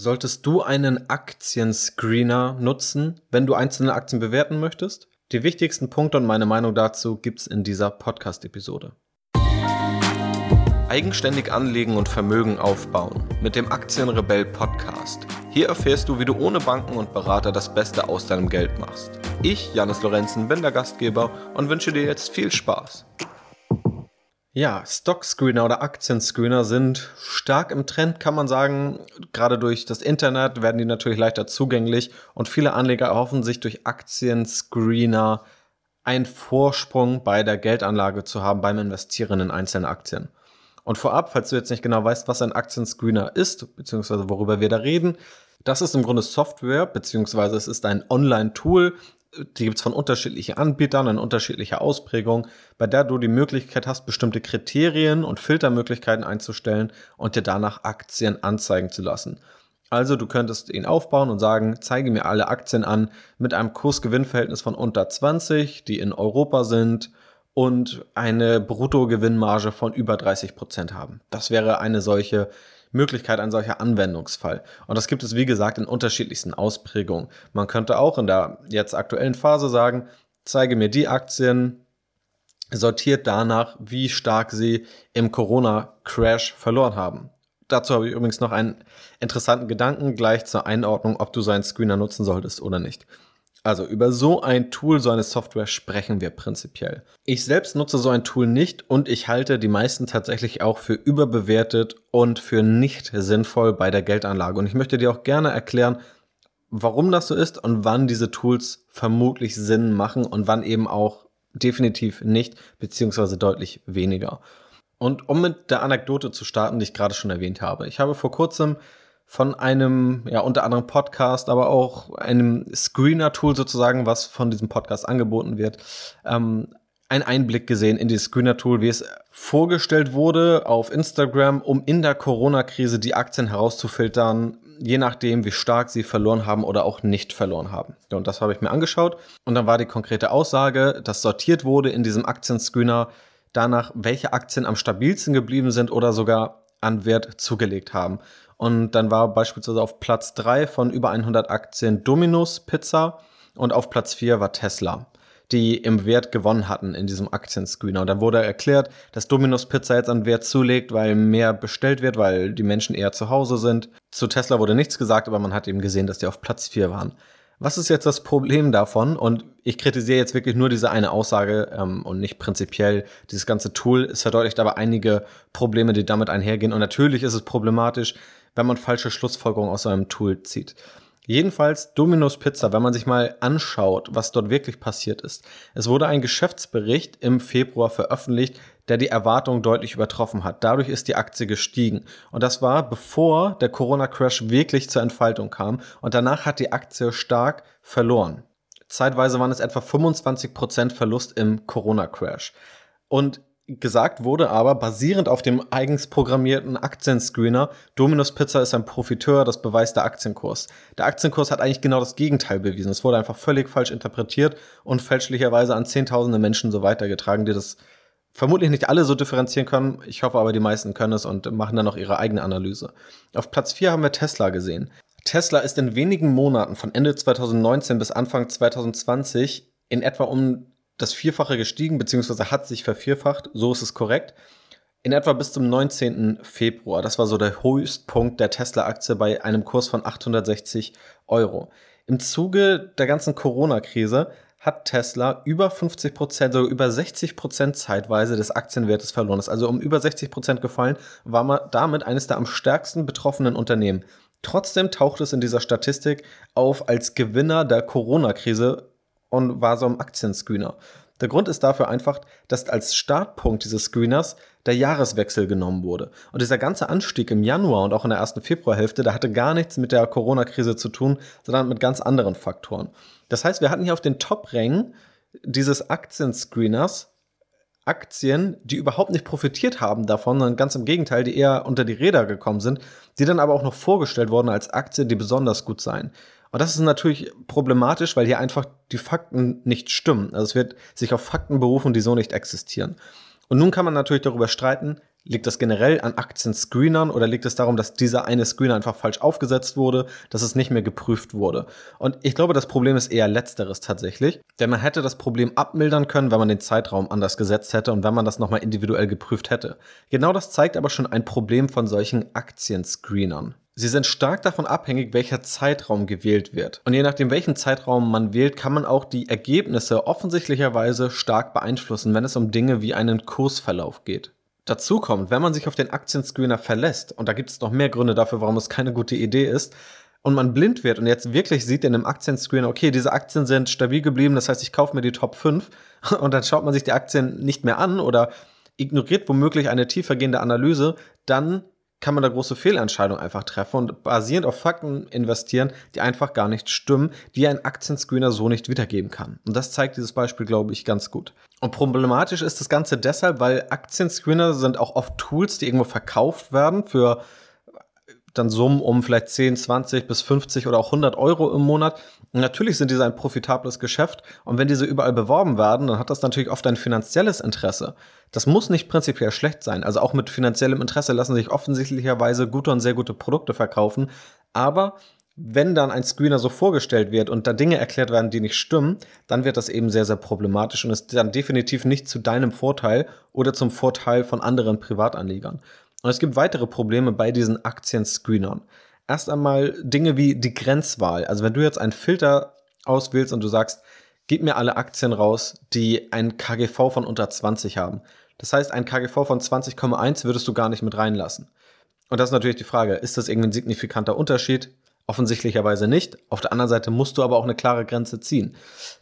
Solltest du einen Aktienscreener nutzen, wenn du einzelne Aktien bewerten möchtest? Die wichtigsten Punkte und meine Meinung dazu gibt's in dieser Podcast-Episode. Eigenständig anlegen und Vermögen aufbauen mit dem Aktienrebell Podcast. Hier erfährst du, wie du ohne Banken und Berater das Beste aus deinem Geld machst. Ich, Janis Lorenzen, bin der Gastgeber und wünsche dir jetzt viel Spaß. Ja, Stock-Screener oder Aktienscreener sind stark im Trend, kann man sagen. Gerade durch das Internet werden die natürlich leichter zugänglich und viele Anleger erhoffen sich durch Aktienscreener einen Vorsprung bei der Geldanlage zu haben beim Investieren in einzelne Aktien. Und vorab, falls du jetzt nicht genau weißt, was ein Aktienscreener ist, beziehungsweise worüber wir da reden, das ist im Grunde Software, beziehungsweise es ist ein Online-Tool, die gibt es von unterschiedlichen Anbietern in unterschiedlicher Ausprägung, bei der du die Möglichkeit hast, bestimmte Kriterien und Filtermöglichkeiten einzustellen und dir danach Aktien anzeigen zu lassen. Also du könntest ihn aufbauen und sagen, zeige mir alle Aktien an mit einem Kursgewinnverhältnis von unter 20, die in Europa sind und eine Bruttogewinnmarge von über 30 Prozent haben. Das wäre eine solche Möglichkeit, ein solcher Anwendungsfall. Und das gibt es, wie gesagt, in unterschiedlichsten Ausprägungen. Man könnte auch in der jetzt aktuellen Phase sagen, zeige mir die Aktien, sortiert danach, wie stark sie im Corona-Crash verloren haben. Dazu habe ich übrigens noch einen interessanten Gedanken gleich zur Einordnung, ob du seinen Screener nutzen solltest oder nicht. Also über so ein Tool, so eine Software sprechen wir prinzipiell. Ich selbst nutze so ein Tool nicht und ich halte die meisten tatsächlich auch für überbewertet und für nicht sinnvoll bei der Geldanlage. Und ich möchte dir auch gerne erklären, warum das so ist und wann diese Tools vermutlich Sinn machen und wann eben auch definitiv nicht, beziehungsweise deutlich weniger. Und um mit der Anekdote zu starten, die ich gerade schon erwähnt habe. Ich habe vor kurzem von einem, ja, unter anderem Podcast, aber auch einem Screener-Tool sozusagen, was von diesem Podcast angeboten wird, ähm, einen Einblick gesehen in dieses Screener-Tool, wie es vorgestellt wurde auf Instagram, um in der Corona-Krise die Aktien herauszufiltern, je nachdem, wie stark sie verloren haben oder auch nicht verloren haben. und das habe ich mir angeschaut. Und dann war die konkrete Aussage, dass sortiert wurde in diesem Aktienscreener danach, welche Aktien am stabilsten geblieben sind oder sogar an Wert zugelegt haben. Und dann war beispielsweise auf Platz drei von über 100 Aktien Domino's Pizza und auf Platz vier war Tesla die im Wert gewonnen hatten in diesem Aktienscreener. Und dann wurde erklärt, dass Domino's Pizza jetzt an Wert zulegt, weil mehr bestellt wird, weil die Menschen eher zu Hause sind. Zu Tesla wurde nichts gesagt, aber man hat eben gesehen, dass die auf Platz vier waren. Was ist jetzt das Problem davon? Und ich kritisiere jetzt wirklich nur diese eine Aussage ähm, und nicht prinzipiell dieses ganze Tool. Es verdeutlicht aber einige Probleme, die damit einhergehen. Und natürlich ist es problematisch, wenn man falsche Schlussfolgerungen aus einem Tool zieht. Jedenfalls Domino's Pizza, wenn man sich mal anschaut, was dort wirklich passiert ist. Es wurde ein Geschäftsbericht im Februar veröffentlicht, der die Erwartungen deutlich übertroffen hat. Dadurch ist die Aktie gestiegen. Und das war bevor der Corona-Crash wirklich zur Entfaltung kam. Und danach hat die Aktie stark verloren. Zeitweise waren es etwa 25% Verlust im Corona-Crash. Und Gesagt wurde aber, basierend auf dem eigens programmierten Aktienscreener, Domino's Pizza ist ein Profiteur, das beweist der Aktienkurs. Der Aktienkurs hat eigentlich genau das Gegenteil bewiesen. Es wurde einfach völlig falsch interpretiert und fälschlicherweise an zehntausende Menschen so weitergetragen, die das vermutlich nicht alle so differenzieren können. Ich hoffe aber, die meisten können es und machen dann noch ihre eigene Analyse. Auf Platz 4 haben wir Tesla gesehen. Tesla ist in wenigen Monaten von Ende 2019 bis Anfang 2020 in etwa um das Vierfache gestiegen, beziehungsweise hat sich vervierfacht, so ist es korrekt. In etwa bis zum 19. Februar. Das war so der Höchstpunkt der Tesla-Aktie bei einem Kurs von 860 Euro. Im Zuge der ganzen Corona-Krise hat Tesla über 50 Prozent, sogar über 60 Prozent zeitweise des Aktienwertes verloren. Ist also um über 60 Prozent gefallen, war man damit eines der am stärksten betroffenen Unternehmen. Trotzdem taucht es in dieser Statistik auf als Gewinner der Corona-Krise und war so ein Aktienscreener. Der Grund ist dafür einfach, dass als Startpunkt dieses Screeners der Jahreswechsel genommen wurde. Und dieser ganze Anstieg im Januar und auch in der ersten Februarhälfte, der hatte gar nichts mit der Corona-Krise zu tun, sondern mit ganz anderen Faktoren. Das heißt, wir hatten hier auf den Top-Rängen dieses Aktienscreeners Aktien, die überhaupt nicht profitiert haben davon, sondern ganz im Gegenteil, die eher unter die Räder gekommen sind, die dann aber auch noch vorgestellt wurden als Aktien, die besonders gut seien. Und das ist natürlich problematisch, weil hier einfach die Fakten nicht stimmen. Also es wird sich auf Fakten berufen, die so nicht existieren. Und nun kann man natürlich darüber streiten, Liegt das generell an Aktienscreenern oder liegt es darum, dass dieser eine Screener einfach falsch aufgesetzt wurde, dass es nicht mehr geprüft wurde? Und ich glaube, das Problem ist eher letzteres tatsächlich, denn man hätte das Problem abmildern können, wenn man den Zeitraum anders gesetzt hätte und wenn man das nochmal individuell geprüft hätte. Genau das zeigt aber schon ein Problem von solchen Aktienscreenern. Sie sind stark davon abhängig, welcher Zeitraum gewählt wird. Und je nachdem, welchen Zeitraum man wählt, kann man auch die Ergebnisse offensichtlicherweise stark beeinflussen, wenn es um Dinge wie einen Kursverlauf geht. Dazu kommt, wenn man sich auf den Aktienscreener verlässt, und da gibt es noch mehr Gründe dafür, warum es keine gute Idee ist, und man blind wird und jetzt wirklich sieht in einem Aktienscreener, okay, diese Aktien sind stabil geblieben, das heißt, ich kaufe mir die Top 5 und dann schaut man sich die Aktien nicht mehr an oder ignoriert womöglich eine tiefergehende Analyse, dann kann man da große Fehlentscheidungen einfach treffen und basierend auf Fakten investieren, die einfach gar nicht stimmen, die ein Aktienscreener so nicht wiedergeben kann. Und das zeigt dieses Beispiel, glaube ich, ganz gut. Und problematisch ist das Ganze deshalb, weil Aktienscreener sind auch oft Tools, die irgendwo verkauft werden für dann Summen um vielleicht 10, 20 bis 50 oder auch 100 Euro im Monat. Und natürlich sind diese ein profitables Geschäft. Und wenn diese überall beworben werden, dann hat das natürlich oft ein finanzielles Interesse. Das muss nicht prinzipiell schlecht sein. Also auch mit finanziellem Interesse lassen sich offensichtlicherweise gute und sehr gute Produkte verkaufen. Aber wenn dann ein Screener so vorgestellt wird und da Dinge erklärt werden, die nicht stimmen, dann wird das eben sehr, sehr problematisch und ist dann definitiv nicht zu deinem Vorteil oder zum Vorteil von anderen Privatanlegern. Und es gibt weitere Probleme bei diesen Aktien-Screenern. Erst einmal Dinge wie die Grenzwahl. Also wenn du jetzt einen Filter auswählst und du sagst, gib mir alle Aktien raus, die ein KGV von unter 20 haben. Das heißt, ein KGV von 20,1 würdest du gar nicht mit reinlassen. Und das ist natürlich die Frage, ist das irgendwie ein signifikanter Unterschied? Offensichtlicherweise nicht. Auf der anderen Seite musst du aber auch eine klare Grenze ziehen.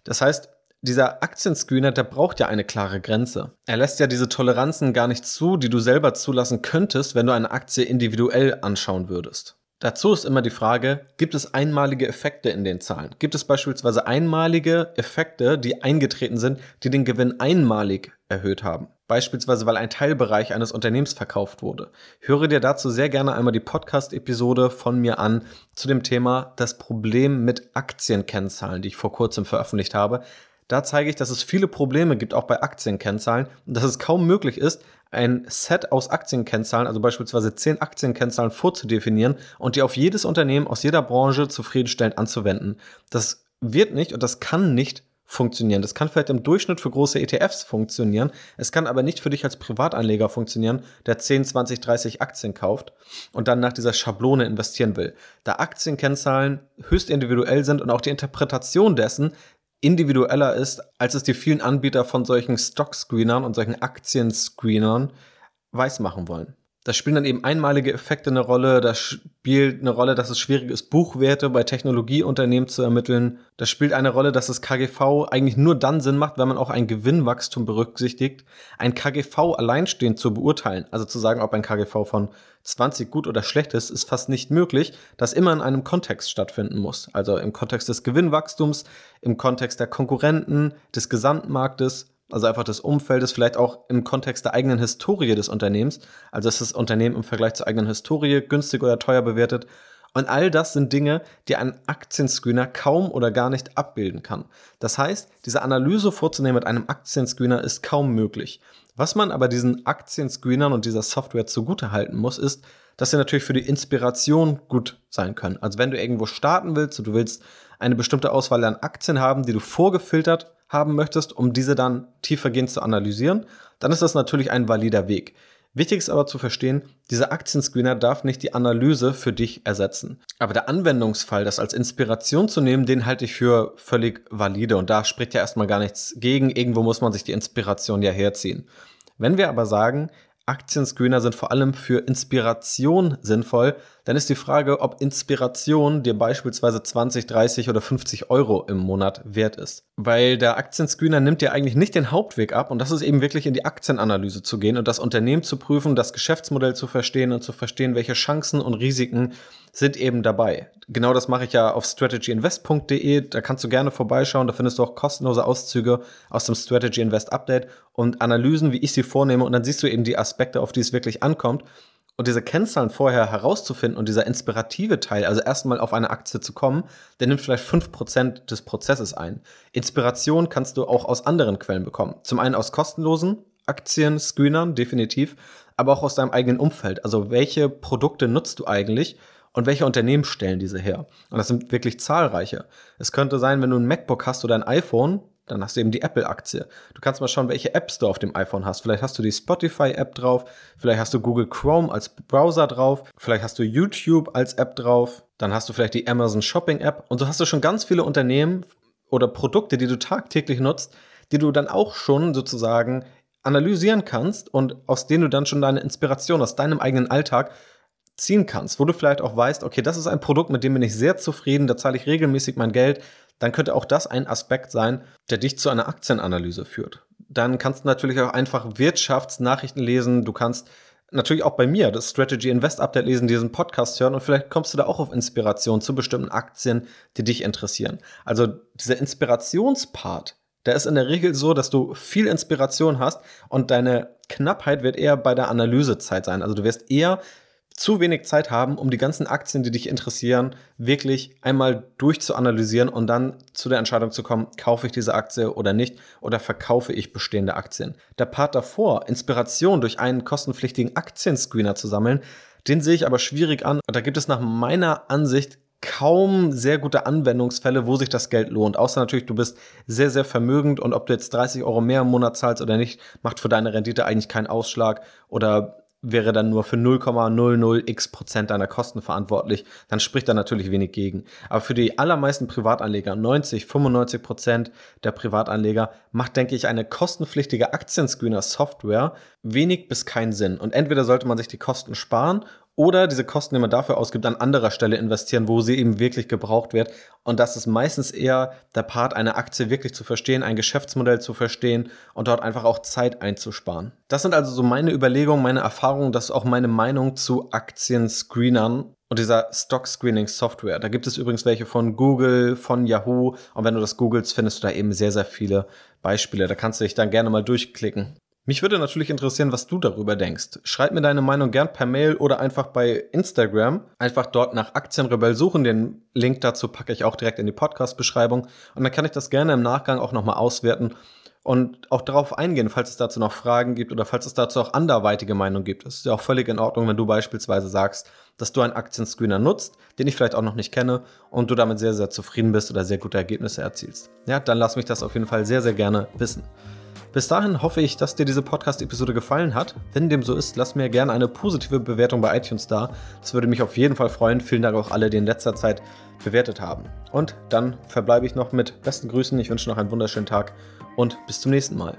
Das heißt, dieser Aktienscreener, der braucht ja eine klare Grenze. Er lässt ja diese Toleranzen gar nicht zu, die du selber zulassen könntest, wenn du eine Aktie individuell anschauen würdest. Dazu ist immer die Frage, gibt es einmalige Effekte in den Zahlen? Gibt es beispielsweise einmalige Effekte, die eingetreten sind, die den Gewinn einmalig erhöht haben? Beispielsweise, weil ein Teilbereich eines Unternehmens verkauft wurde. Höre dir dazu sehr gerne einmal die Podcast-Episode von mir an zu dem Thema das Problem mit Aktienkennzahlen, die ich vor kurzem veröffentlicht habe. Da zeige ich, dass es viele Probleme gibt, auch bei Aktienkennzahlen, und dass es kaum möglich ist, ein Set aus Aktienkennzahlen, also beispielsweise zehn Aktienkennzahlen vorzudefinieren und die auf jedes Unternehmen aus jeder Branche zufriedenstellend anzuwenden. Das wird nicht und das kann nicht funktionieren. Das kann vielleicht im Durchschnitt für große ETFs funktionieren. Es kann aber nicht für dich als Privatanleger funktionieren, der 10, 20, 30 Aktien kauft und dann nach dieser Schablone investieren will. Da Aktienkennzahlen höchst individuell sind und auch die Interpretation dessen individueller ist, als es die vielen Anbieter von solchen Stock-Screenern und solchen Aktien-Screenern weismachen wollen. Da spielen dann eben einmalige Effekte eine Rolle. Da spielt eine Rolle, dass es schwierig ist, Buchwerte bei Technologieunternehmen zu ermitteln. Das spielt eine Rolle, dass das KGV eigentlich nur dann Sinn macht, wenn man auch ein Gewinnwachstum berücksichtigt. Ein KGV alleinstehend zu beurteilen, also zu sagen, ob ein KGV von 20 gut oder schlecht ist, ist fast nicht möglich, das immer in einem Kontext stattfinden muss. Also im Kontext des Gewinnwachstums, im Kontext der Konkurrenten, des Gesamtmarktes also einfach des Umfeldes, vielleicht auch im Kontext der eigenen Historie des Unternehmens, also ist das Unternehmen im Vergleich zur eigenen Historie günstig oder teuer bewertet. Und all das sind Dinge, die ein Aktienscreener kaum oder gar nicht abbilden kann. Das heißt, diese Analyse vorzunehmen mit einem Aktienscreener ist kaum möglich. Was man aber diesen Aktienscreenern und dieser Software zugute halten muss, ist, dass sie natürlich für die Inspiration gut sein können. Also wenn du irgendwo starten willst und du willst eine bestimmte Auswahl an Aktien haben, die du vorgefiltert haben möchtest, um diese dann tiefergehend zu analysieren, dann ist das natürlich ein valider Weg. Wichtig ist aber zu verstehen, dieser Aktienscreener darf nicht die Analyse für dich ersetzen. Aber der Anwendungsfall, das als Inspiration zu nehmen, den halte ich für völlig valide und da spricht ja erstmal gar nichts gegen. Irgendwo muss man sich die Inspiration ja herziehen. Wenn wir aber sagen, Aktienscreener sind vor allem für Inspiration sinnvoll, dann ist die Frage, ob Inspiration dir beispielsweise 20, 30 oder 50 Euro im Monat wert ist. Weil der Aktienscreener nimmt dir eigentlich nicht den Hauptweg ab und das ist eben wirklich in die Aktienanalyse zu gehen und das Unternehmen zu prüfen, das Geschäftsmodell zu verstehen und zu verstehen, welche Chancen und Risiken sind eben dabei. Genau das mache ich ja auf strategyinvest.de. Da kannst du gerne vorbeischauen. Da findest du auch kostenlose Auszüge aus dem Strategy Invest Update und Analysen, wie ich sie vornehme. Und dann siehst du eben die Aspekte, auf die es wirklich ankommt. Und diese Kennzahlen vorher herauszufinden und dieser inspirative Teil, also erstmal auf eine Aktie zu kommen, der nimmt vielleicht fünf Prozent des Prozesses ein. Inspiration kannst du auch aus anderen Quellen bekommen. Zum einen aus kostenlosen Aktien, Screenern, definitiv, aber auch aus deinem eigenen Umfeld. Also welche Produkte nutzt du eigentlich und welche Unternehmen stellen diese her? Und das sind wirklich zahlreiche. Es könnte sein, wenn du ein MacBook hast oder ein iPhone, dann hast du eben die Apple-Aktie. Du kannst mal schauen, welche Apps du auf dem iPhone hast. Vielleicht hast du die Spotify-App drauf, vielleicht hast du Google Chrome als Browser drauf, vielleicht hast du YouTube als App drauf, dann hast du vielleicht die Amazon Shopping-App und so hast du schon ganz viele Unternehmen oder Produkte, die du tagtäglich nutzt, die du dann auch schon sozusagen analysieren kannst und aus denen du dann schon deine Inspiration aus deinem eigenen Alltag ziehen kannst, wo du vielleicht auch weißt, okay, das ist ein Produkt, mit dem bin ich sehr zufrieden, da zahle ich regelmäßig mein Geld, dann könnte auch das ein Aspekt sein, der dich zu einer Aktienanalyse führt. Dann kannst du natürlich auch einfach Wirtschaftsnachrichten lesen, du kannst natürlich auch bei mir das Strategy Invest Update lesen, diesen Podcast hören und vielleicht kommst du da auch auf Inspiration zu bestimmten Aktien, die dich interessieren. Also dieser Inspirationspart, der ist in der Regel so, dass du viel Inspiration hast und deine Knappheit wird eher bei der Analysezeit sein. Also du wirst eher zu wenig Zeit haben, um die ganzen Aktien, die dich interessieren, wirklich einmal durchzuanalysieren und dann zu der Entscheidung zu kommen, kaufe ich diese Aktie oder nicht oder verkaufe ich bestehende Aktien. Der Part davor, Inspiration durch einen kostenpflichtigen Aktienscreener zu sammeln, den sehe ich aber schwierig an. Und da gibt es nach meiner Ansicht kaum sehr gute Anwendungsfälle, wo sich das Geld lohnt. Außer natürlich, du bist sehr, sehr vermögend und ob du jetzt 30 Euro mehr im Monat zahlst oder nicht, macht für deine Rendite eigentlich keinen Ausschlag oder wäre dann nur für 0,00x Prozent deiner Kosten verantwortlich, dann spricht da natürlich wenig gegen. Aber für die allermeisten Privatanleger, 90, 95 Prozent der Privatanleger, macht, denke ich, eine kostenpflichtige Aktienscreener-Software wenig bis keinen Sinn. Und entweder sollte man sich die Kosten sparen oder diese Kosten, die man dafür ausgibt, an anderer Stelle investieren, wo sie eben wirklich gebraucht wird. Und das ist meistens eher der Part, eine Aktie wirklich zu verstehen, ein Geschäftsmodell zu verstehen und dort einfach auch Zeit einzusparen. Das sind also so meine Überlegungen, meine Erfahrungen, das ist auch meine Meinung zu Aktienscreenern und dieser Stock Screening Software. Da gibt es übrigens welche von Google, von Yahoo. Und wenn du das googelst, findest du da eben sehr, sehr viele Beispiele. Da kannst du dich dann gerne mal durchklicken. Mich würde natürlich interessieren, was du darüber denkst. Schreib mir deine Meinung gern per Mail oder einfach bei Instagram. Einfach dort nach Aktienrebell suchen. Den Link dazu packe ich auch direkt in die Podcast-Beschreibung. Und dann kann ich das gerne im Nachgang auch nochmal auswerten und auch darauf eingehen, falls es dazu noch Fragen gibt oder falls es dazu auch anderweitige Meinungen gibt. Es ist ja auch völlig in Ordnung, wenn du beispielsweise sagst, dass du einen Aktienscreener nutzt, den ich vielleicht auch noch nicht kenne und du damit sehr, sehr zufrieden bist oder sehr gute Ergebnisse erzielst. Ja, dann lass mich das auf jeden Fall sehr, sehr gerne wissen. Bis dahin hoffe ich, dass dir diese Podcast-Episode gefallen hat. Wenn dem so ist, lass mir gerne eine positive Bewertung bei iTunes da. Das würde mich auf jeden Fall freuen. Vielen Dank auch alle, die in letzter Zeit bewertet haben. Und dann verbleibe ich noch mit besten Grüßen. Ich wünsche noch einen wunderschönen Tag und bis zum nächsten Mal.